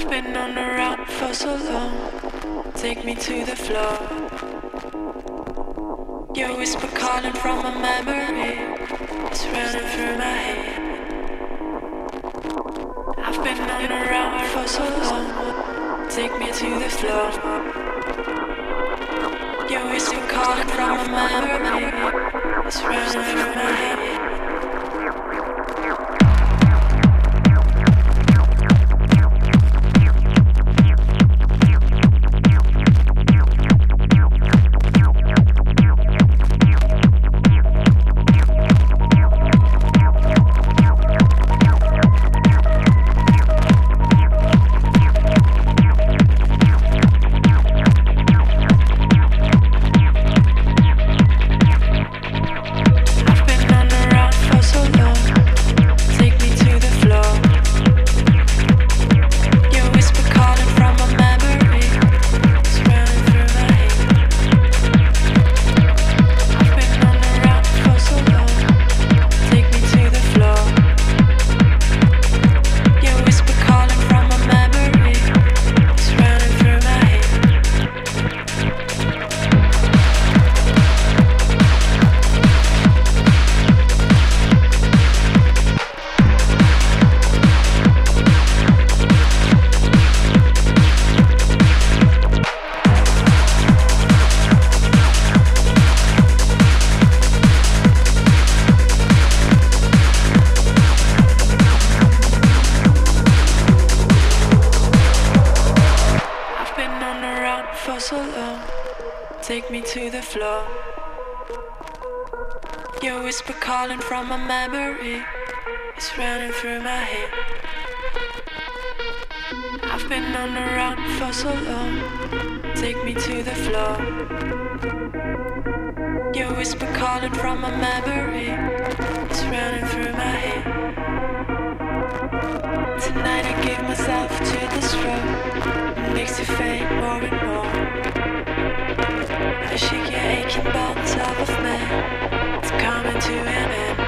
I've been on the run for so long. Take me to the floor. Your whisper calling from a memory. It's running through my head. I've been on run for so long. Take me to the floor. Your whisper calling from a memory. It's running through my head. for so long. Take me to the floor. Your whisper calling from my memory. It's running through my head. Tonight I give myself to the stroke. It makes you faint more and more. I shake your aching bones off of me. It's coming to an end.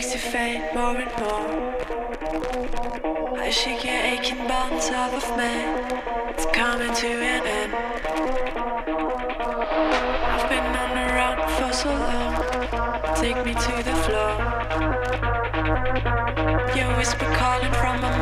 makes you faint more and more. I shake your aching bones off of me. It's coming to an end. I've been on the run for so long. Take me to the floor. Your whisper calling from my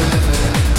the limit.